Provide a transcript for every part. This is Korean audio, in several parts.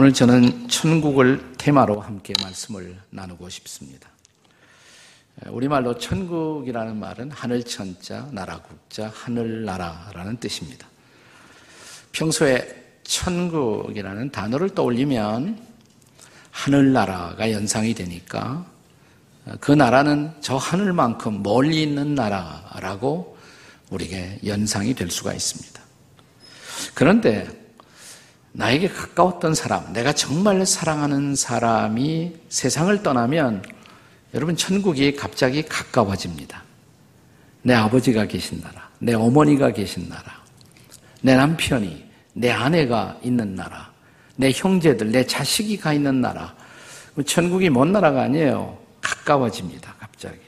오늘 저는 천국을 테마로 함께 말씀을 나누고 싶습니다. 우리말로 천국이라는 말은 하늘천자, 나라국자, 하늘나라라는 뜻입니다. 평소에 천국이라는 단어를 떠올리면 하늘나라가 연상이 되니까 그 나라는 저 하늘만큼 멀리 있는 나라라고 우리에게 연상이 될 수가 있습니다. 그런데 나에게 가까웠던 사람, 내가 정말 사랑하는 사람이 세상을 떠나면 여러분 천국이 갑자기 가까워집니다. 내 아버지가 계신 나라, 내 어머니가 계신 나라, 내 남편이, 내 아내가 있는 나라, 내 형제들, 내 자식이 가 있는 나라. 천국이 먼 나라가 아니에요. 가까워집니다. 갑자기.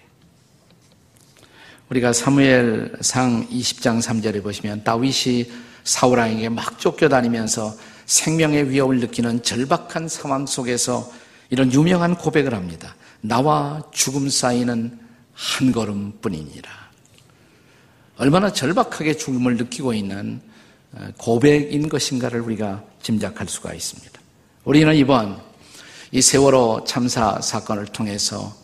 우리가 사무엘 상 20장 3절에 보시면 다윗이 사우랑에게 막 쫓겨다니면서 생명의 위협을 느끼는 절박한 상황 속에서 이런 유명한 고백을 합니다. 나와 죽음 사이는 한 걸음뿐이니라. 얼마나 절박하게 죽음을 느끼고 있는 어, 고백인 것인가를 우리가 짐작할 수가 있습니다. 우리는 이번 이 세월호 참사 사건을 통해서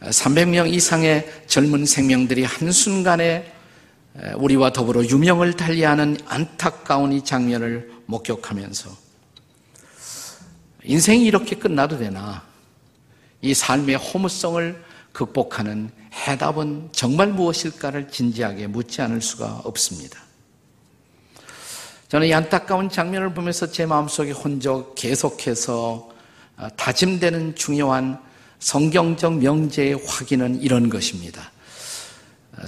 300명 이상의 젊은 생명들이 한순간에 우리와 더불어 유명을 달리하는 안타까운 이 장면을 목격하면서 인생이 이렇게 끝나도 되나 이 삶의 허무성을 극복하는 해답은 정말 무엇일까를 진지하게 묻지 않을 수가 없습니다. 저는 이 안타까운 장면을 보면서 제 마음속에 혼적 계속해서 다짐되는 중요한 성경적 명제의 확인은 이런 것입니다.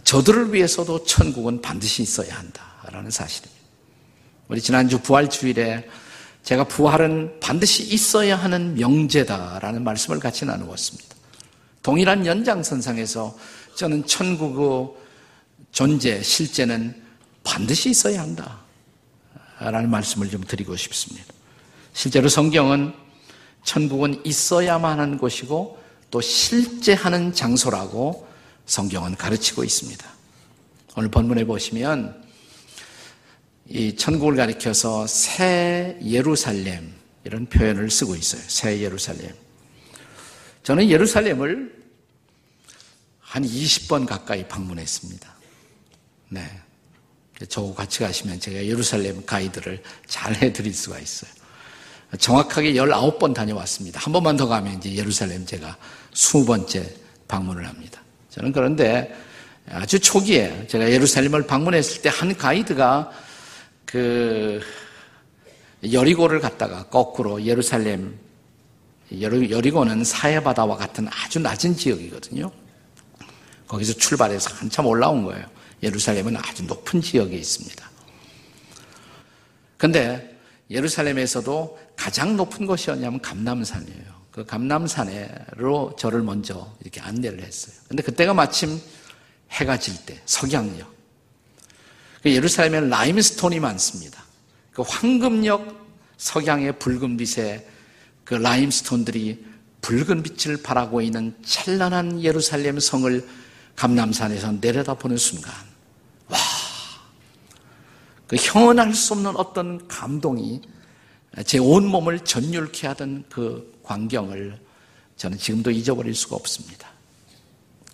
저들을 위해서도 천국은 반드시 있어야 한다라는 사실입니다. 우리 지난주 부활 주일에 제가 부활은 반드시 있어야 하는 명제다라는 말씀을 같이 나누었습니다. 동일한 연장선상에서 저는 천국의 존재, 실제는 반드시 있어야 한다. 라는 말씀을 좀 드리고 싶습니다. 실제로 성경은 천국은 있어야만 하는 곳이고 또 실제 하는 장소라고 성경은 가르치고 있습니다. 오늘 본문에 보시면 이 천국을 가리켜서 새 예루살렘 이런 표현을 쓰고 있어요. 새 예루살렘. 저는 예루살렘을 한 20번 가까이 방문했습니다. 네. 저하고 같이 가시면 제가 예루살렘 가이드를 잘 해드릴 수가 있어요. 정확하게 19번 다녀왔습니다. 한 번만 더 가면 이제 예루살렘 제가 20번째 방문을 합니다. 저는 그런데 아주 초기에 제가 예루살렘을 방문했을 때 한 가이드가 그 여리고를 갔다가 거꾸로 예루살렘 여리고는 사해바다와 같은 아주 낮은 지역이거든요. 거기서 출발해서 한참 올라온 거예요. 예루살렘은 아주 높은 지역에 있습니다. 근데 예루살렘에서도 가장 높은 곳이었냐면 감남산이에요. 그 감남산으로 저를 먼저 이렇게 안내를 했어요. 근데 그때가 마침 해가 질 때, 석양역. 그 예루살렘에 라임스톤이 많습니다. 그 황금역 석양의 붉은 빛에 그 라임스톤들이 붉은 빛을 발하고 있는 찬란한 예루살렘 성을 감남산에서 내려다보는 순간 와, 그 형언할 수 없는 어떤 감동이 제 온몸을 전율케 하던 그 광경을 저는 지금도 잊어버릴 수가 없습니다.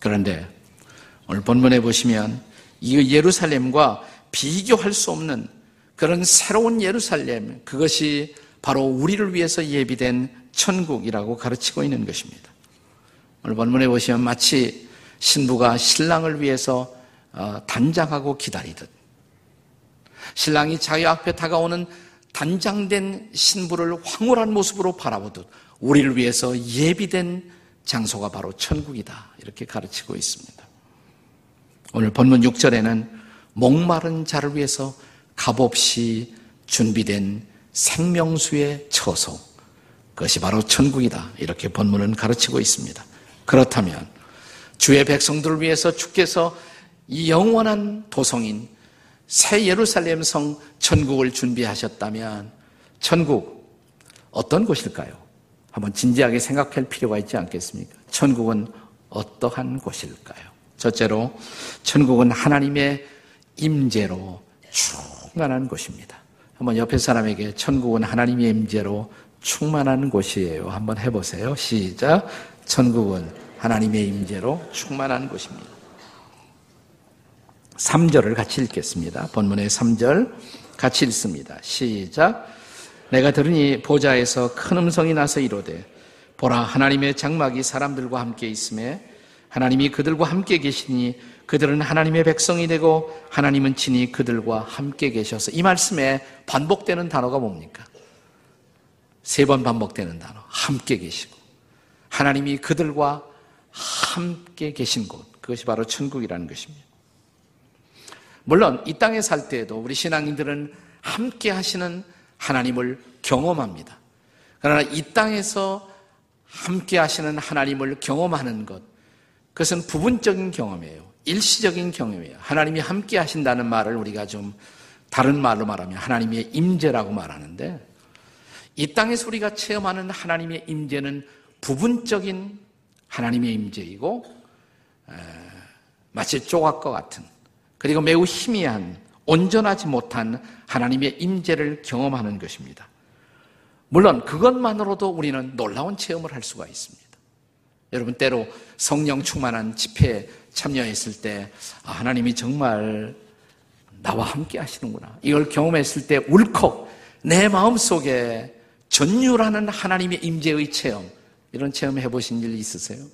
그런데 오늘 본문에 보시면 이 예루살렘과 비교할 수 없는 그런 새로운 예루살렘, 그것이 바로 우리를 위해서 예비된 천국이라고 가르치고 있는 것입니다. 오늘 본문에 보시면 마치 신부가 신랑을 위해서 어, 단장하고 기다리듯 신랑이 자기 앞에 다가오는 단장된 신부를 황홀한 모습으로 바라보듯 우리를 위해서 예비된 장소가 바로 천국이다. 이렇게 가르치고 있습니다. 오늘 본문 6절에는 목마른 자를 위해서 값없이 준비된 생명수의 처소. 그것이 바로 천국이다. 이렇게 본문은 가르치고 있습니다. 그렇다면 주의 백성들을 위해서 주께서 이 영원한 도성인 새 예루살렘 성 천국을 준비하셨다면 천국 어떤 곳일까요? 한번 진지하게 생각할 필요가 있지 않겠습니까? 천국은 어떠한 곳일까요? 첫째로 천국은 하나님의 임재로 충만한 곳입니다. 한번 옆에 사람에게 천국은 하나님의 임재로 충만한 곳이에요. 한번 해보세요. 시작. 천국은 하나님의 임재로 충만한 곳입니다. 3절을 같이 읽겠습니다. 본문의 3절 같이 읽습니다. 시작. 내가 들으니 보좌에서 큰 음성이 나서 이르되 보라 하나님의 장막이 사람들과 함께 있음에 하나님이 그들과 함께 계시니 그들은 하나님의 백성이 되고 하나님은 친히 그들과 함께 계셔서 이 말씀에 반복되는 단어가 뭡니까? 세 번 반복되는 단어. 함께 계시고 하나님이 그들과 함께 계신 곳. 그것이 바로 천국이라는 것입니다. 물론 이 땅에 살 때에도 우리 신앙인들은 함께 하시는 하나님을 경험합니다. 그러나 이 땅에서 함께 하시는 하나님을 경험하는 것, 그것은 부분적인 경험이에요. 일시적인 경험이에요. 하나님이 함께 하신다는 말을 우리가 좀 다른 말로 말하면 하나님의 임재라고 말하는데 이 땅에서 우리가 체험하는 하나님의 임재는 부분적인 하나님의 임재이고 마치 조각과 같은 그리고 매우 희미한 온전하지 못한 하나님의 임재를 경험하는 것입니다. 물론 그것만으로도 우리는 놀라운 체험을 할 수가 있습니다. 여러분 때로 성령 충만한 집회에 참여했을 때 아, 하나님이 정말 나와 함께 하시는구나. 이걸 경험했을 때 울컥 내 마음속에 전율하는 하나님의 임재의 체험 이런 체험 해보신 일 있으세요?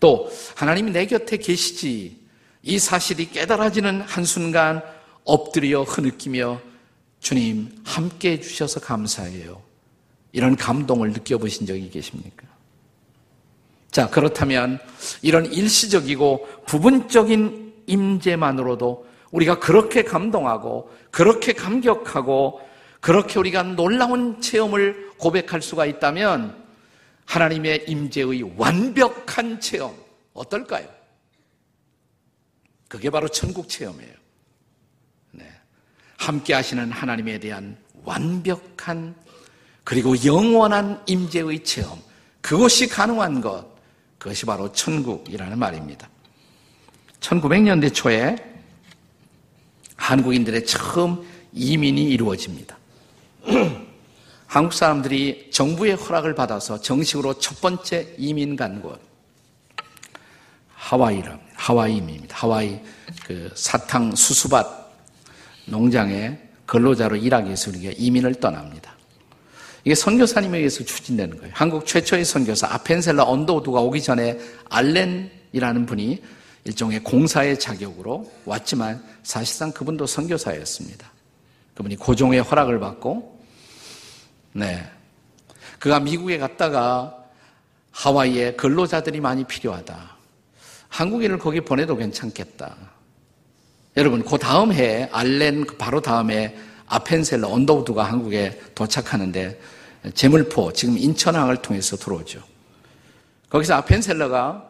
또 하나님이 내 곁에 계시지 이 사실이 깨달아지는 한순간 엎드려 흐느끼며 주님 함께 해주셔서 감사해요. 이런 감동을 느껴보신 적이 계십니까? 자, 그렇다면 이런 일시적이고 부분적인 임재만으로도 우리가 그렇게 감동하고 그렇게 감격하고 그렇게 우리가 놀라운 체험을 고백할 수가 있다면 하나님의 임재의 완벽한 체험 어떨까요? 그게 바로 천국 체험이에요. 네. 함께 하시는 하나님에 대한 완벽한 그리고 영원한 임재의 체험 그것이 가능한 것 그것이 바로 천국이라는 말입니다. 1900년대 초에 한국인들의 처음 이민이 이루어집니다. 한국 사람들이 정부의 허락을 받아서 정식으로 첫 번째 이민 간 곳, 하와이랍니다. 하와이입니다. 하와이 그 사탕 수수밭 농장에 근로자로 일하기 위해서 우리가 이민을 떠납니다. 이게 선교사님에 의해서 추진되는 거예요. 한국 최초의 선교사 아펜셀라 언더우드가 오기 전에 알렌이라는 분이 일종의 공사의 자격으로 왔지만 사실상 그분도 선교사였습니다. 그분이 고종의 허락을 받고 네. 그가 미국에 갔다가 하와이에 근로자들이 많이 필요하다. 한국인을 거기 보내도 괜찮겠다. 여러분, 그 다음 해 알렌 그 바로 다음에 아펜셀러 언더우드가 한국에 도착하는데 제물포 지금 인천항을 통해서 들어오죠. 거기서 아펜셀러가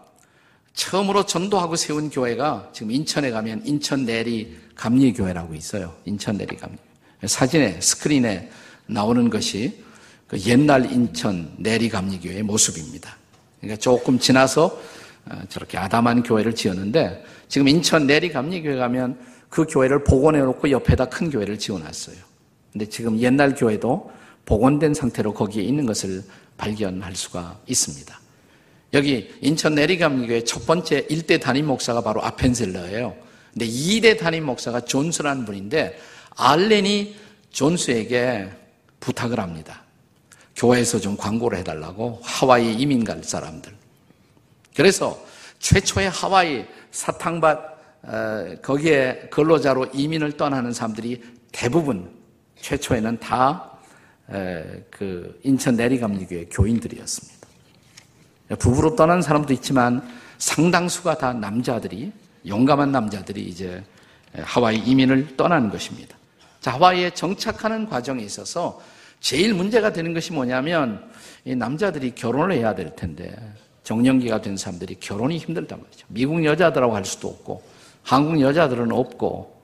처음으로 전도하고 세운 교회가 지금 인천에 가면 인천 내리 감리교회라고 있어요. 인천 내리 감리. 사진에 스크린에 나오는 것이 그 옛날 인천 내리 감리교회의 모습입니다. 그러니까 조금 지나서 어, 저렇게 아담한 교회를 지었는데 지금 인천 내리 감리교회 가면 그 교회를 복원해 놓고 옆에다 큰 교회를 지어놨어요. 근데 지금 옛날 교회도 복원된 상태로 거기에 있는 것을 발견할 수가 있습니다. 여기 인천 내리감교회 첫 번째 일대 담임 목사가 바로 아펜셀러예요. 근데 2대 담임 목사가 존스라는 분인데 알렌이 존스에게 부탁을 합니다. 교회에서 좀 광고를 해달라고 하와이 이민 갈 사람들. 그래서 최초의 하와이 사탕밭 어, 거기에 근로자로 이민을 떠나는 사람들이 대부분 최초에는 다 그 인천 내리감리교회 교인들이었습니다. 부부로 떠난 사람도 있지만 상당수가 다 남자들이 용감한 남자들이 이제 하와이 이민을 떠나는 것입니다. 자, 하와이에 정착하는 과정에 있어서 제일 문제가 되는 것이 뭐냐면 이 남자들이 결혼을 해야 될 텐데 정년기가 된 사람들이 결혼이 힘들단 말이죠. 미국 여자들하고 할 수도 없고 한국 여자들은 없고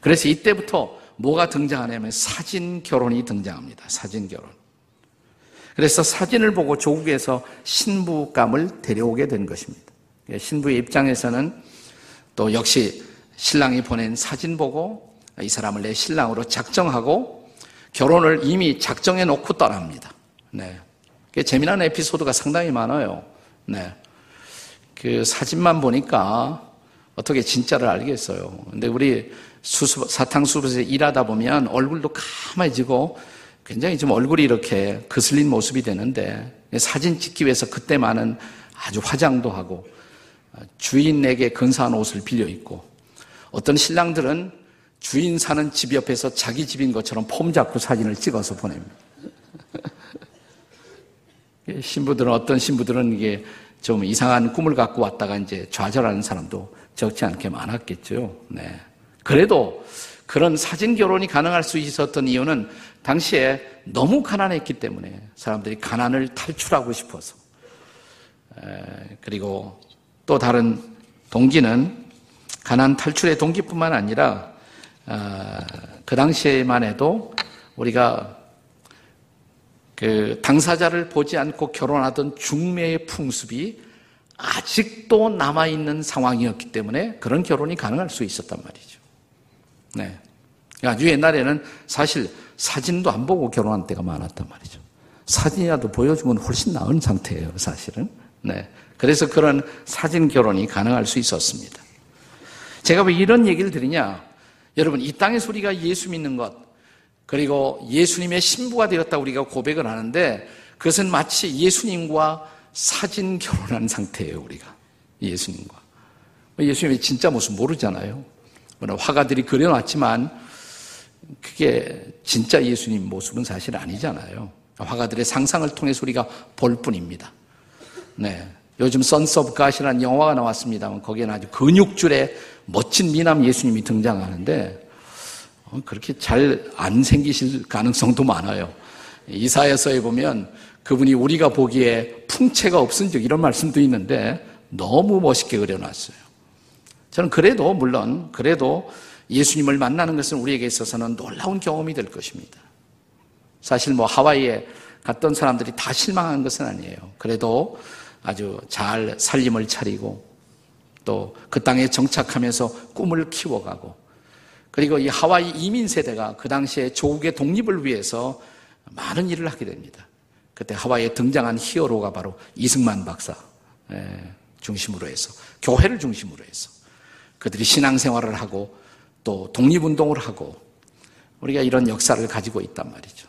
그래서 이때부터 뭐가 등장하냐면 사진 결혼이 등장합니다. 사진 결혼. 그래서 사진을 보고 조국에서 신부감을 데려오게 된 것입니다. 신부의 입장에서는 또 역시 신랑이 보낸 사진 보고 이 사람을 내 신랑으로 작정하고 결혼을 이미 작정해 놓고 떠납니다. 네. 재미난 에피소드가 상당히 많아요. 네. 그 사진만 보니까 어떻게 진짜를 알겠어요. 근데 우리 수습, 사탕수습에서 일하다 보면 얼굴도 까매지고 굉장히 좀 얼굴이 이렇게 거슬린 모습이 되는데 사진 찍기 위해서 그때만은 아주 화장도 하고 주인에게 근사한 옷을 빌려 입고 어떤 신랑들은 주인 사는 집 옆에서 자기 집인 것처럼 폼 잡고 사진을 찍어서 보냅니다. 신부들은 어떤 신부들은 이게 좀 이상한 꿈을 갖고 왔다가 이제 좌절하는 사람도 적지 않게 많았겠죠. 네. 그래도 그런 사진 결혼이 가능할 수 있었던 이유는 당시에 너무 가난했기 때문에 사람들이 가난을 탈출하고 싶어서 그리고 또 다른 동기는 가난 탈출의 동기뿐만 아니라 아, 그 당시에만 해도 우리가 그 당사자를 보지 않고 결혼하던 중매의 풍습이 아직도 남아있는 상황이었기 때문에 그런 결혼이 가능할 수 있었단 말이죠. 네. 아주 옛날에는 사실 사진도 안 보고 결혼한 때가 많았단 말이죠. 사진이라도 보여주면 훨씬 나은 상태예요, 사실은. 네. 그래서 그런 사진 결혼이 가능할 수 있었습니다. 제가 왜 이런 얘기를 드리냐? 여러분, 이 땅의 소리가 예수 믿는 것, 그리고 예수님의 신부가 되었다 우리가 고백을 하는데 그것은 마치 예수님과 사진 결혼한 상태예요, 우리가. 예수님과. 예수님의 진짜 모습 모르잖아요. 화가들이 그려놨지만 그게 진짜 예수님 모습은 사실 아니잖아요. 화가들의 상상을 통해서 우리가 볼 뿐입니다. 네. 요즘 Son of God이라는 영화가 나왔습니다만 거기에는 아주 근육질의 멋진 미남 예수님이 등장하는데 어, 그렇게 잘 안 생기실 가능성도 많아요. 이사야서에 보면 그분이 우리가 보기에 풍채가 없은 적 이런 말씀도 있는데 너무 멋있게 그려놨어요. 저는 그래도 물론 그래도 예수님을 만나는 것은 우리에게 있어서는 놀라운 경험이 될 것입니다. 사실 뭐 하와이에 갔던 사람들이 다 실망한 것은 아니에요. 그래도 아주 잘 살림을 차리고 또 그 땅에 정착하면서 꿈을 키워가고 그리고 이 하와이 이민 세대가 그 당시에 조국의 독립을 위해서 많은 일을 하게 됩니다. 그때 하와이에 등장한 히어로가 바로 이승만 박사 중심으로 해서 교회를 중심으로 해서 그들이 신앙생활을 하고 또 독립운동을 하고 우리가 이런 역사를 가지고 있단 말이죠.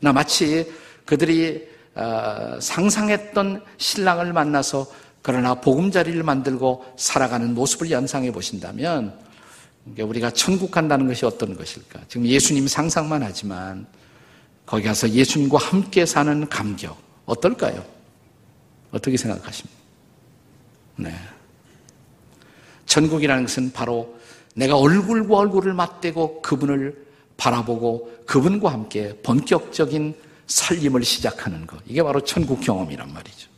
나 마치 그들이 어, 상상했던 신랑을 만나서 그러나 보금자리를 만들고 살아가는 모습을 연상해 보신다면 우리가 천국 간다는 것이 어떤 것일까? 지금 예수님 상상만 하지만 거기 가서 예수님과 함께 사는 감격 어떨까요? 어떻게 생각하십니까? 네. 천국이라는 것은 바로 내가 얼굴과 얼굴을 맞대고 그분을 바라보고 그분과 함께 본격적인 살림을 시작하는 것. 이게 바로 천국 경험이란 말이죠.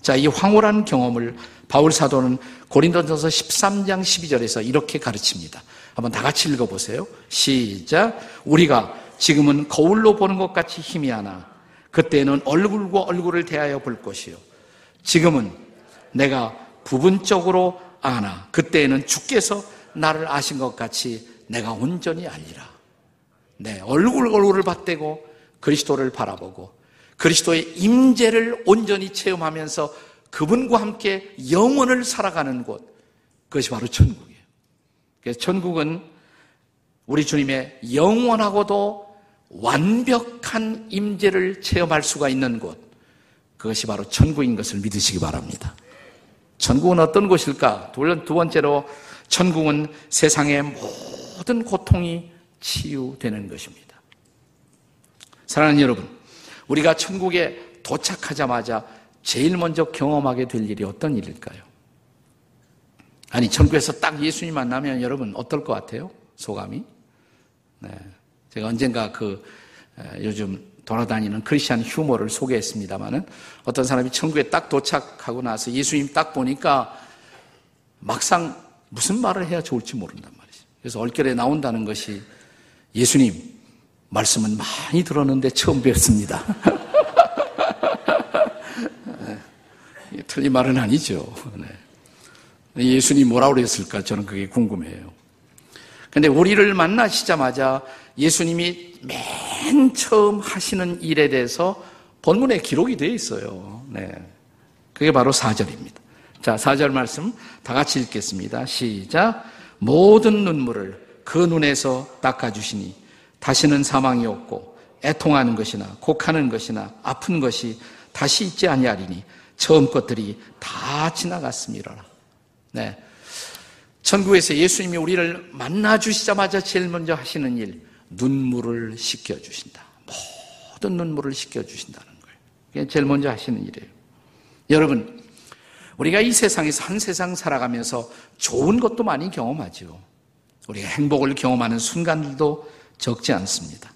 자, 이 황홀한 경험을 바울 사도는 고린도전서 13장 12절에서 이렇게 가르칩니다. 한번 다 같이 읽어 보세요. 시작. 우리가 지금은 거울로 보는 것 같이 희미하나 그때는 얼굴과 얼굴을 대하여 볼 것이요. 지금은 내가 부분적으로 아나 그때에는 주께서 나를 아신 것 같이 내가 온전히 알리라. 네, 얼굴 얼굴을 받대고 그리스도를 바라보고 그리스도의 임재를 온전히 체험하면서 그분과 함께 영원을 살아가는 곳 그것이 바로 천국이에요. 그래서 천국은 우리 주님의 영원하고도 완벽한 임재를 체험할 수가 있는 곳 그것이 바로 천국인 것을 믿으시기 바랍니다. 천국은 어떤 곳일까? 두 번째로 천국은 세상의 모든 고통이 치유되는 것입니다. 사랑하는 여러분, 우리가 천국에 도착하자마자 제일 먼저 경험하게 될 일이 어떤 일일까요? 아니, 천국에서 딱 예수님 만나면 여러분 어떨 것 같아요? 소감이? 네. 제가 언젠가 그 요즘 돌아다니는 크리스천 휴머를 소개했습니다만은 어떤 사람이 천국에 딱 도착하고 나서 예수님 딱 보니까 막상 무슨 말을 해야 좋을지 모른단 말이죠. 그래서 얼결에 나온다는 것이 예수님, 말씀은 많이 들었는데 처음 뵙습니다. 네. 틀린 말은 아니죠. 네. 예수님 뭐라고 그랬을까? 저는 그게 궁금해요. 근데 우리를 만나시자마자 예수님이 맨 처음 하시는 일에 대해서 본문에 기록이 되어 있어요. 네. 그게 바로 4절입니다. 자, 4절 말씀 다 같이 읽겠습니다. 시작. 모든 눈물을 그 눈에서 닦아주시니 다시는 사망이 없고 애통하는 것이나 곡하는 것이나 아픈 것이 다시 있지 아니하리니 처음 것들이 다 지나갔습니다. 네. 천국에서 예수님이 우리를 만나 주시자마자 제일 먼저 하시는 일, 눈물을 씻겨 주신다. 모든 눈물을 씻겨 주신다는 거예요. 그게 제일 먼저 하시는 일이에요. 여러분, 우리가 이 세상에서 한 세상 살아가면서 좋은 것도 많이 경험하죠. 우리가 행복을 경험하는 순간들도 적지 않습니다.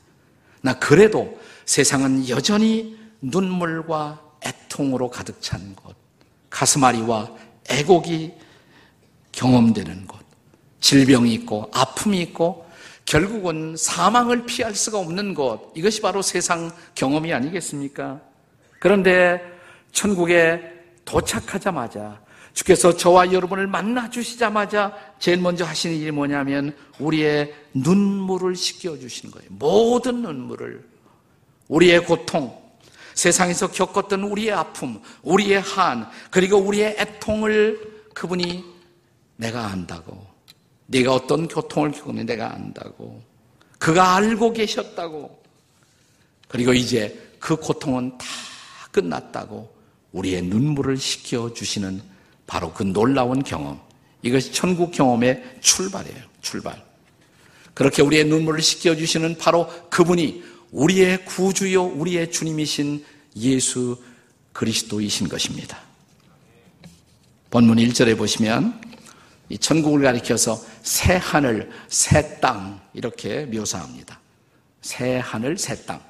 나 그래도 세상은 여전히 눈물과 애통으로 가득 찬 곳, 가슴앓이와 애곡이 경험되는 곳, 질병이 있고 아픔이 있고 결국은 사망을 피할 수가 없는 곳, 이것이 바로 세상 경험이 아니겠습니까? 그런데 천국에 도착하자마자 주께서 저와 여러분을 만나 주시자마자 제일 먼저 하시는 일이 뭐냐면 우리의 눈물을 씻겨 주시는 거예요. 모든 눈물을 우리의 고통, 세상에서 겪었던 우리의 아픔, 우리의 한, 그리고 우리의 애통을 그분이 내가 안다고. 네가 어떤 고통을 겪었는지 내가 안다고. 그가 알고 계셨다고. 그리고 이제 그 고통은 다 끝났다고 우리의 눈물을 식혀 주시는 바로 그 놀라운 경험. 이것이 천국 경험의 출발이에요. 출발. 그렇게 우리의 눈물을 식혀 주시는 바로 그분이 우리의 구주요 우리의 주님이신 예수 그리스도이신 것입니다. 본문 1절에 보시면 이 천국을 가리켜서 새 하늘, 새 땅 이렇게 묘사합니다. 새 하늘, 새 땅.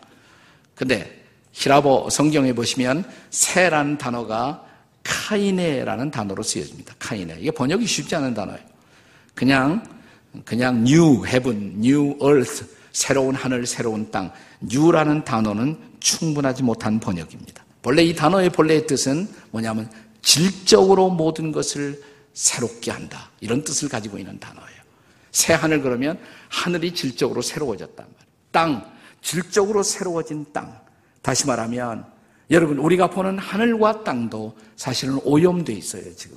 근데 히라보 성경에 보시면 새라는 단어가 카이네라는 단어로 쓰여집니다. 카이네. 이게 번역이 쉽지 않은 단어예요. 그냥 그냥 new heaven, new earth, 새로운 하늘, 새로운 땅. new라는 단어는 충분하지 못한 번역입니다. 본래 이 단어의 본래의 뜻은 뭐냐면 질적으로 모든 것을 새롭게 한다. 이런 뜻을 가지고 있는 단어예요. 새 하늘 그러면 하늘이 질적으로 새로워졌단 말이에요. 땅, 질적으로 새로워진 땅. 다시 말하면 여러분 우리가 보는 하늘과 땅도 사실은 오염돼 있어요 지금.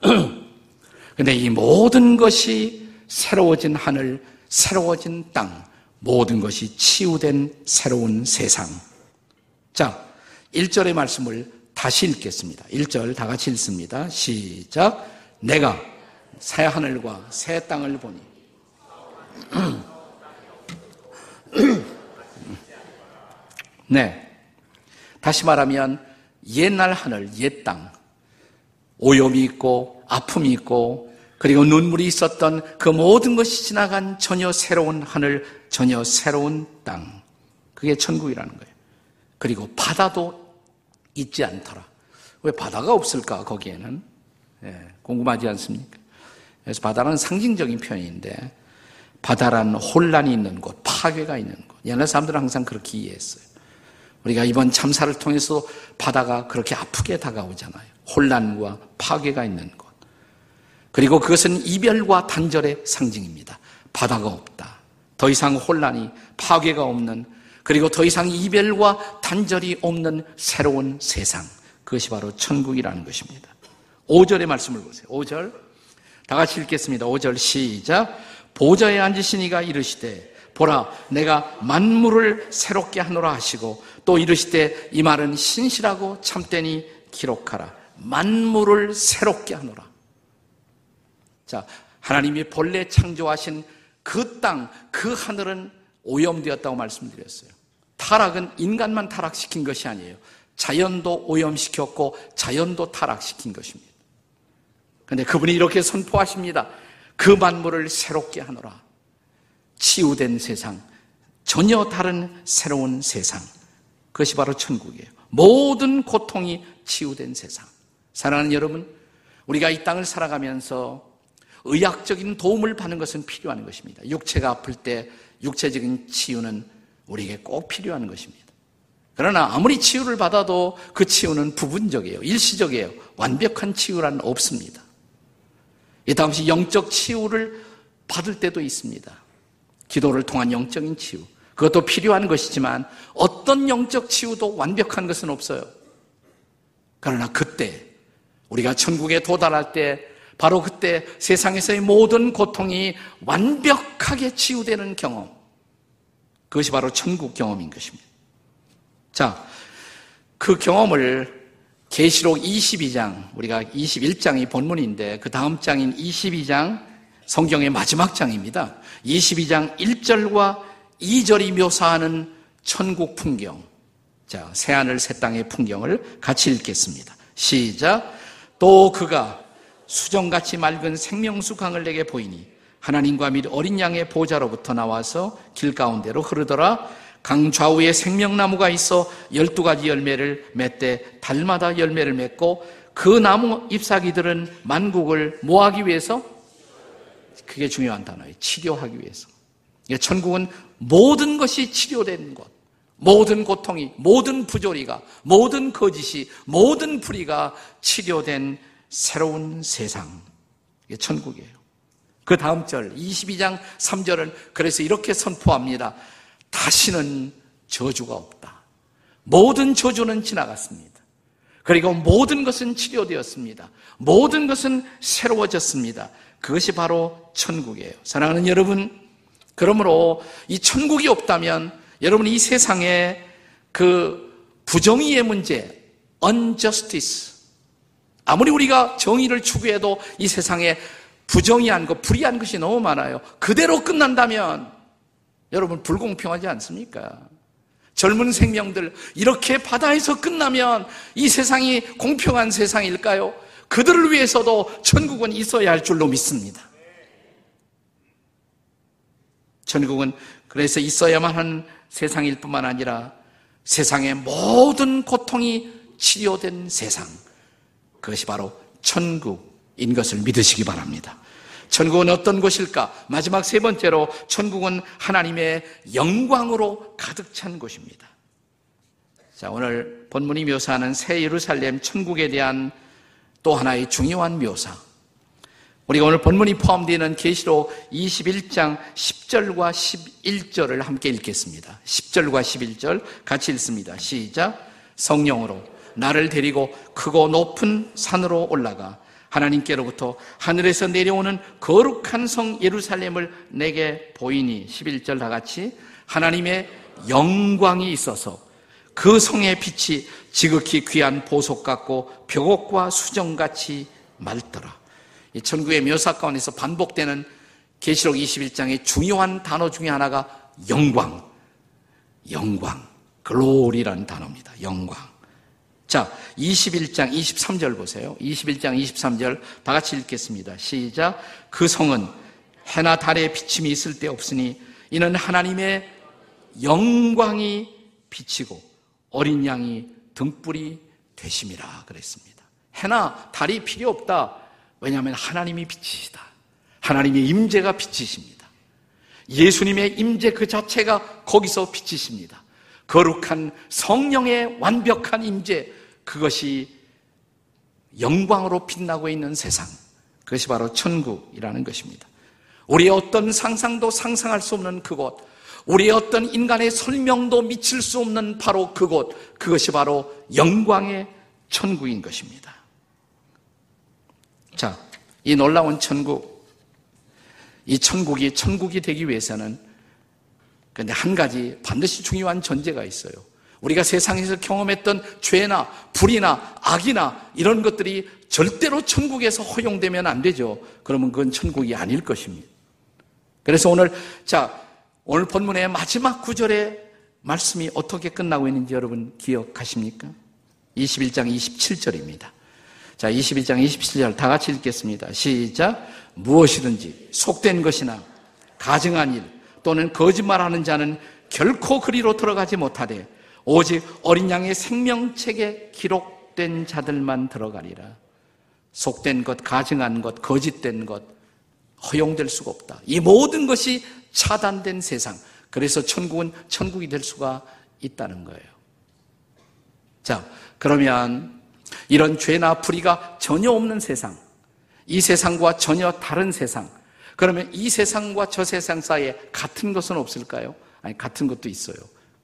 근데 이 모든 것이 새로워진 하늘, 새로워진 땅, 모든 것이 치유된 새로운 세상. 자, 1절의 말씀을 다시 읽겠습니다. 1절 다 같이 읽습니다. 시작. 내가 새 하늘과 새 땅을 보니 네. 다시 말하면 옛날 하늘, 옛 땅, 오염이 있고 아픔이 있고 그리고 눈물이 있었던 그 모든 것이 지나간 전혀 새로운 하늘, 전혀 새로운 땅. 그게 천국이라는 거예요. 그리고 바다도 있지 않더라. 왜 바다가 없을까, 거기에는? 예, 궁금하지 않습니까? 그래서 바다는 상징적인 표현인데, 바다란 혼란이 있는 곳, 파괴가 있는 곳. 옛날 사람들은 항상 그렇게 이해했어요. 우리가 이번 참사를 통해서 바다가 그렇게 아프게 다가오잖아요. 혼란과 파괴가 있는 곳. 그리고 그것은 이별과 단절의 상징입니다. 바다가 없다. 더 이상 혼란이, 파괴가 없는, 그리고 더 이상 이별과 단절이 없는 새로운 세상. 그것이 바로 천국이라는 것입니다. 5절의 말씀을 보세요. 5절. 다 같이 읽겠습니다. 5절 시작. 보좌에 앉으신 이가 이르시되 보라 내가 만물을 새롭게 하노라 하시고 또 이르시되 이 말은 신실하고 참되니 기록하라. 만물을 새롭게 하노라. 자, 하나님이 본래 창조하신 그 땅, 그 하늘은 오염되었다고 말씀드렸어요. 타락은 인간만 타락시킨 것이 아니에요. 자연도 오염시켰고 자연도 타락시킨 것입니다. 그런데 그분이 이렇게 선포하십니다. 그 만물을 새롭게 하노라. 치유된 세상, 전혀 다른 새로운 세상. 그것이 바로 천국이에요. 모든 고통이 치유된 세상. 사랑하는 여러분, 우리가 이 땅을 살아가면서 의학적인 도움을 받는 것은 필요한 것입니다. 육체가 아플 때 육체적인 치유는 우리에게 꼭 필요한 것입니다. 그러나 아무리 치유를 받아도 그 치유는 부분적이에요. 일시적이에요. 완벽한 치유란 없습니다. 이 다음시 영적 치유를 받을 때도 있습니다. 기도를 통한 영적인 치유. 그것도 필요한 것이지만 어떤 영적 치유도 완벽한 것은 없어요. 그러나 그때 우리가 천국에 도달할 때 바로 그때 세상에서의 모든 고통이 완벽하게 치유되는 경험. 그것이 바로 천국 경험인 것입니다. 자, 그 경험을 계시록 22장, 우리가 21장이 본문인데 그 다음 장인 22장 성경의 마지막 장입니다. 22장 1절과 2절이 묘사하는 천국 풍경. 자, 새 하늘 새 땅의 풍경을 같이 읽겠습니다. 시작. 또 그가 수정같이 맑은 생명수 강을 내게 보이니 하나님과 및 어린 양의 보좌로부터 나와서 길 가운데로 흐르더라. 강 좌우에 생명나무가 있어 열두 가지 열매를 맺되 달마다 열매를 맺고 그 나무 잎사귀들은 만국을 모하기 위해서 그게 중요한 단어예요. 치료하기 위해서. 천국은 모든 것이 치료된 곳. 모든 고통이, 모든 부조리가, 모든 거짓이, 모든 불의가 치료된 새로운 세상. 이게 천국이에요. 그 다음 절, 22장 3절은 그래서 이렇게 선포합니다. 다시는 저주가 없다. 모든 저주는 지나갔습니다. 그리고 모든 것은 치료되었습니다. 모든 것은 새로워졌습니다. 그것이 바로 천국이에요. 사랑하는 여러분, 그러므로 이 천국이 없다면 여러분 이 세상에 그 부정의의 문제, unjustice. 아무리 우리가 정의를 추구해도 이 세상에 부정의한 것, 불의한 것이 너무 많아요. 그대로 끝난다면 여러분 불공평하지 않습니까? 젊은 생명들 이렇게 바다에서 끝나면 이 세상이 공평한 세상일까요? 그들을 위해서도 천국은 있어야 할 줄로 믿습니다. 천국은 그래서 있어야만 한 세상일 뿐만 아니라 세상의 모든 고통이 치료된 세상. 그것이 바로 천국인 것을 믿으시기 바랍니다. 천국은 어떤 곳일까? 마지막 세 번째로 천국은 하나님의 영광으로 가득 찬 곳입니다. 자, 오늘 본문이 묘사하는 새 예루살렘 천국에 대한 또 하나의 중요한 묘사. 우리가 오늘 본문이 포함되는 계시록 21장 10절과 11절을 함께 읽겠습니다. 10절과 11절 같이 읽습니다. 시작. 성령으로 나를 데리고 크고 높은 산으로 올라가 하나님께로부터 하늘에서 내려오는 거룩한 성 예루살렘을 내게 보이니 11절 다 같이 하나님의 영광이 있어서 그 성의 빛이 지극히 귀한 보석 같고 벽옥과 수정같이 맑더라. 이 천국의 묘사 가운데서 반복되는 계시록 21장의 중요한 단어 중에 하나가 영광, 영광, 글로리라는 단어입니다. 영광. 자, 21장 23절 보세요. 21장 23절 다 같이 읽겠습니다. 시작. 그 성은 해나 달의 비침이 있을 때 없으니 이는 하나님의 영광이 비치고 어린 양이 등불이 되심이라 그랬습니다. 해나 달이 필요 없다. 왜냐하면 하나님이 빛이시다. 하나님의 임재가 빛이십니다. 예수님의 임재 그 자체가 거기서 빛이십니다. 거룩한 성령의 완벽한 임재, 그것이 영광으로 빛나고 있는 세상. 그것이 바로 천국이라는 것입니다. 우리의 어떤 상상도 상상할 수 없는 그곳, 우리의 어떤 인간의 설명도 미칠 수 없는 바로 그곳, 그것이 바로 영광의 천국인 것입니다. 자, 이 놀라운 천국, 이 천국이 천국이 되기 위해서는 근데 한 가지 반드시 중요한 전제가 있어요. 우리가 세상에서 경험했던 죄나 불이나 악이나 이런 것들이 절대로 천국에서 허용되면 안 되죠. 그러면 그건 천국이 아닐 것입니다. 그래서 오늘, 자, 오늘 본문의 마지막 구절의 말씀이 어떻게 끝나고 있는지 여러분 기억하십니까? 21장 27절입니다. 자, 21장 27절 다 같이 읽겠습니다. 시작. 무엇이든지 속된 것이나 가증한 일 또는 거짓말하는 자는 결코 그리로 들어가지 못하되 오직 어린 양의 생명책에 기록된 자들만 들어가리라. 속된 것, 가증한 것, 거짓된 것, 허용될 수가 없다. 이 모든 것이 차단된 세상. 그래서 천국은 천국이 될 수가 있다는 거예요. 자, 그러면 이런 죄나 불의가 전혀 없는 세상, 이 세상과 전혀 다른 세상, 그러면 이 세상과 저 세상 사이에 같은 것은 없을까요? 아니, 같은 것도 있어요.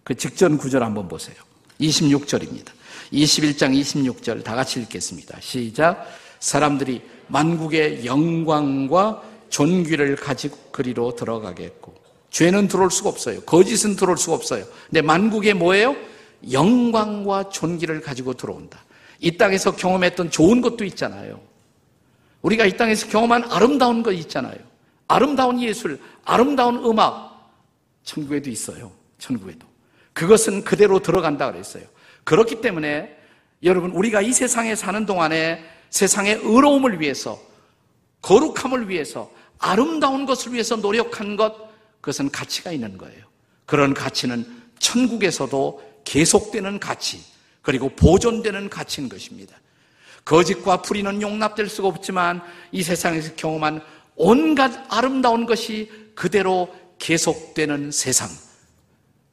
그 직전 구절 한번 보세요. 26절입니다. 21장 26절 다 같이 읽겠습니다. 시작. 사람들이 만국의 영광과 존귀를 가지고 그리로 들어가겠고 죄는 들어올 수가 없어요. 거짓은 들어올 수가 없어요. 근데 만국의 뭐예요? 영광과 존귀를 가지고 들어온다. 이 땅에서 경험했던 좋은 것도 있잖아요. 우리가 이 땅에서 경험한 아름다운 것 있잖아요. 아름다운 예술, 아름다운 음악, 천국에도 있어요. 천국에도. 그것은 그대로 들어간다 그랬어요. 그렇기 때문에 여러분, 우리가 이 세상에 사는 동안에 세상의 의로움을 위해서, 거룩함을 위해서, 아름다운 것을 위해서 노력한 것, 그것은 가치가 있는 거예요. 그런 가치는 천국에서도 계속되는 가치, 그리고 보존되는 가치인 것입니다. 거짓과 불의는 용납될 수가 없지만 이 세상에서 경험한 온갖 아름다운 것이 그대로 계속되는 세상.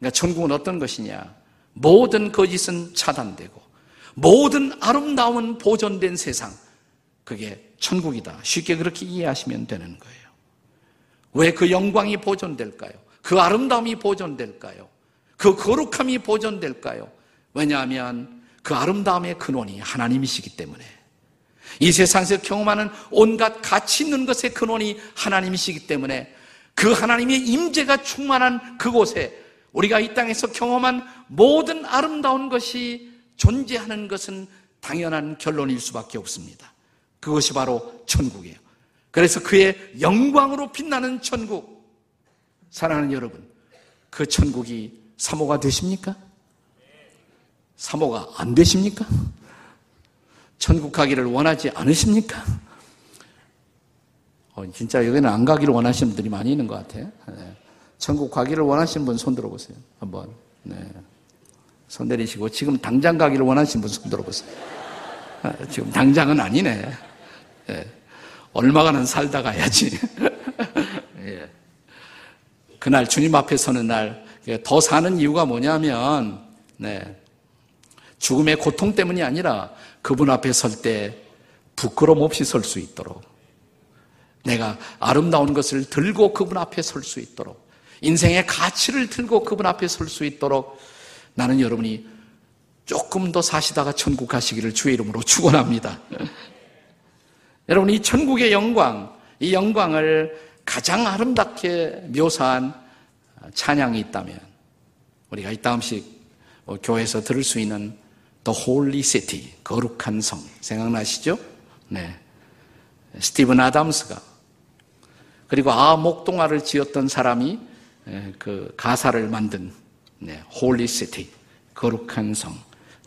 그러니까 천국은 어떤 것이냐? 모든 거짓은 차단되고 모든 아름다움은 보존된 세상. 그게 천국이다. 쉽게 그렇게 이해하시면 되는 거예요. 왜 그 영광이 보존될까요? 그 아름다움이 보존될까요? 그 거룩함이 보존될까요? 왜냐하면 그 아름다움의 근원이 하나님이시기 때문에 이 세상에서 경험하는 온갖 가치 있는 것의 근원이 하나님이시기 때문에 그 하나님의 임재가 충만한 그곳에 우리가 이 땅에서 경험한 모든 아름다운 것이 존재하는 것은 당연한 결론일 수밖에 없습니다. 그것이 바로 천국이에요. 그래서 그의 영광으로 빛나는 천국. 사랑하는 여러분, 그 천국이 사모가 되십니까? 사모가 안 되십니까? 천국 가기를 원하지 않으십니까? 어, 진짜 여기는 안 가기를 원하시는 분들이 많이 있는 것 같아요. 네. 천국 가기를 원하시는 분 손 들어 보세요. 한번. 네. 손 내리시고 지금 당장 가기를 원하시는 분 손 들어 보세요. 아, 지금 당장은 아니네. 네. 얼마간은 살다 가야지. 예. 그날 주님 앞에 서는 날 더 사는 이유가 뭐냐면 네. 죽음의 고통 때문이 아니라 그분 앞에 설 때 부끄럼 없이 설 수 있도록 내가 아름다운 것을 들고 그분 앞에 설 수 있도록 인생의 가치를 들고 그분 앞에 설 수 있도록 나는 여러분이 조금 더 사시다가 천국 가시기를 주의 이름으로 축원합니다. 여러분 이 천국의 영광, 이 영광을 가장 아름답게 묘사한 찬양이 있다면 우리가 이따음씩 교회에서 들을 수 있는 The Holy City, 거룩한 성 생각나시죠? 네, 스티븐 아담스가 그리고 아 목동화를 지었던 사람이 그 가사를 만든 네, Holy City 거룩한 성.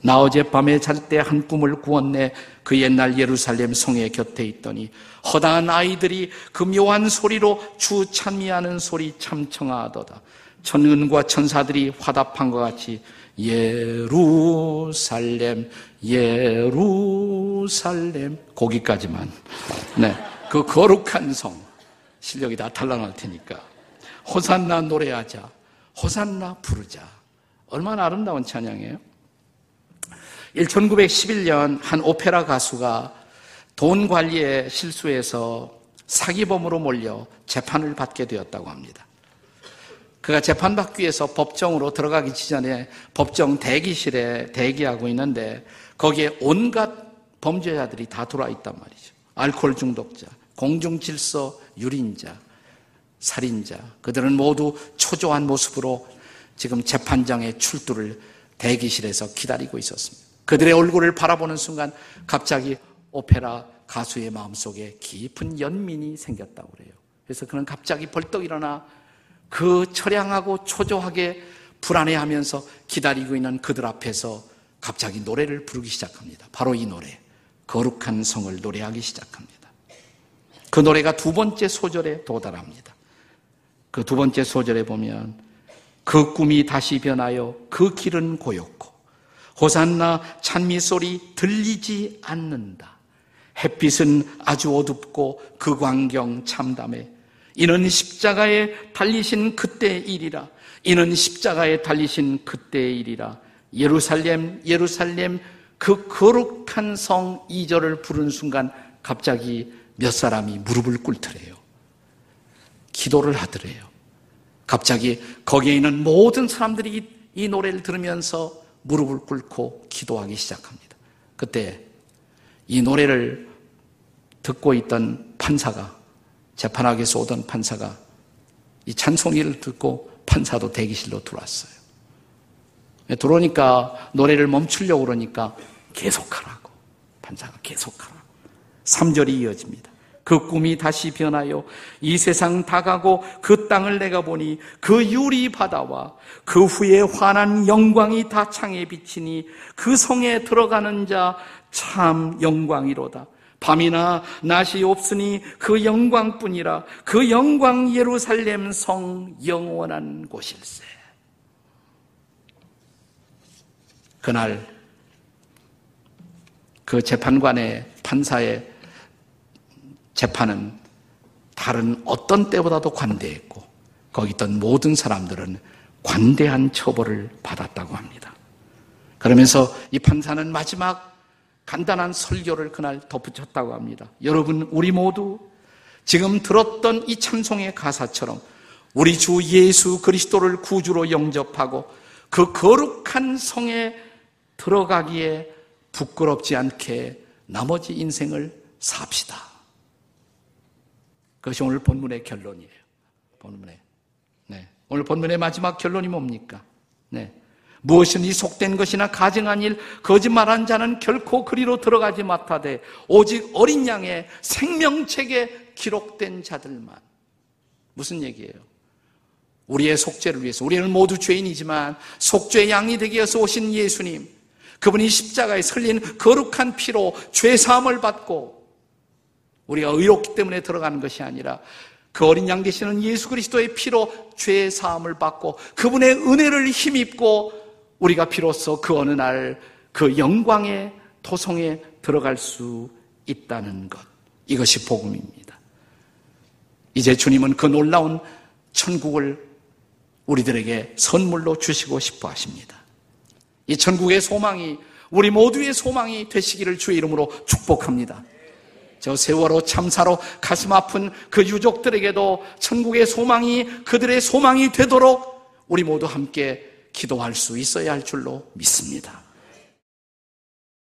나 어젯밤에 잘 때 한 꿈을 꾸었네. 그 옛날 예루살렘 성의 곁에 있더니 허다한 아이들이 그 묘한 소리로 주 찬미하는 소리 참 청아하도다. 천군과 천사들이 화답함과 같이 예루살렘 예루살렘 거기까지만 네, 그 거룩한 성 실력이 다 달라날 테니까 호산나 노래하자. 호산나 부르자. 얼마나 아름다운 찬양이에요? 1911년 한 오페라 가수가 돈 관리에 실수해서 사기범으로 몰려 재판을 받게 되었다고 합니다. 그가 재판받기 위해서 법정으로 들어가기 전에 법정 대기실에 대기하고 있는데 거기에 온갖 범죄자들이 다 들어와 있단 말이죠. 알코올 중독자, 공중질서 유린자, 살인자, 그들은 모두 초조한 모습으로 지금 재판장의 출두를 대기실에서 기다리고 있었습니다. 그들의 얼굴을 바라보는 순간 갑자기 오페라 가수의 마음속에 깊은 연민이 생겼다고 그래요. 그래서 그는 갑자기 벌떡 일어나 그 처량하고 초조하게 불안해하면서 기다리고 있는 그들 앞에서 갑자기 노래를 부르기 시작합니다. 바로 이 노래. 거룩한 성을 노래하기 시작합니다. 그 노래가 두 번째 소절에 도달합니다. 그 두 번째 소절에 보면 그 꿈이 다시 변하여 그 길은 고였고 호산나 찬미 소리 들리지 않는다. 햇빛은 아주 어둡고 그 광경 참담해. 이는 십자가에 달리신 그때의 일이라. 이는 십자가에 달리신 그때의 일이라. 예루살렘, 예루살렘 그 거룩한 성 2절을 부른 순간 갑자기 몇 사람이 무릎을 꿇더래요. 기도를 하더래요. 갑자기 거기에 있는 모든 사람들이 이 노래를 들으면서 무릎을 꿇고 기도하기 시작합니다. 그때 이 노래를 듣고 있던 판사가 재판하게서 오던 판사가 이 찬송이를 듣고 판사도 대기실로 들어왔어요. 들어오니까 노래를 멈추려고 그러니까 계속하라고. 판사가 계속하라고. 3절이 이어집니다. 그 꿈이 다시 변하여 이 세상 다 가고 그 땅을 내가 보니 그 유리 바다와 그 후에 환한 영광이 다 창에 비치니 그 성에 들어가는 자 참 영광이로다. 밤이나 낮이 없으니 그 영광뿐이라 그 영광 예루살렘 성 영원한 곳일세. 그날 그 재판관의 판사의 재판은 다른 어떤 때보다도 관대했고 거기 있던 모든 사람들은 관대한 처벌을 받았다고 합니다. 그러면서 이 판사는 마지막 간단한 설교를 그날 덧붙였다고 합니다. 여러분, 우리 모두 지금 들었던 이 찬송의 가사처럼 우리 주 예수 그리스도를 구주로 영접하고 그 거룩한 성에 들어가기에 부끄럽지 않게 나머지 인생을 삽시다. 그것이 오늘 본문의 결론이에요. 본문의. 네. 오늘 본문의 마지막 결론이 뭡니까? 네. 무엇이든지 속된 것이나 가증한 일, 거짓말한 자는 결코 그리로 들어가지 못하되 오직 어린 양의 생명책에 기록된 자들만. 무슨 얘기예요? 우리의 속죄를 위해서 우리는 모두 죄인이지만 속죄 양이 되기 위해서 오신 예수님 그분이 십자가에 설린 거룩한 피로 죄 사함을 받고 우리가 의롭기 때문에 들어가는 것이 아니라 그 어린 양 되시는 예수 그리스도의 피로 죄 사함을 받고 그분의 은혜를 힘입고 우리가 비로소 그 어느 날 그 영광의 토성에 들어갈 수 있다는 것. 이것이 복음입니다. 이제 주님은 그 놀라운 천국을 우리들에게 선물로 주시고 싶어 하십니다. 이 천국의 소망이 우리 모두의 소망이 되시기를 주의 이름으로 축복합니다. 저 세월호 참사로 가슴 아픈 그 유족들에게도 천국의 소망이 그들의 소망이 되도록 우리 모두 함께 기도할 수 있어야 할 줄로 믿습니다.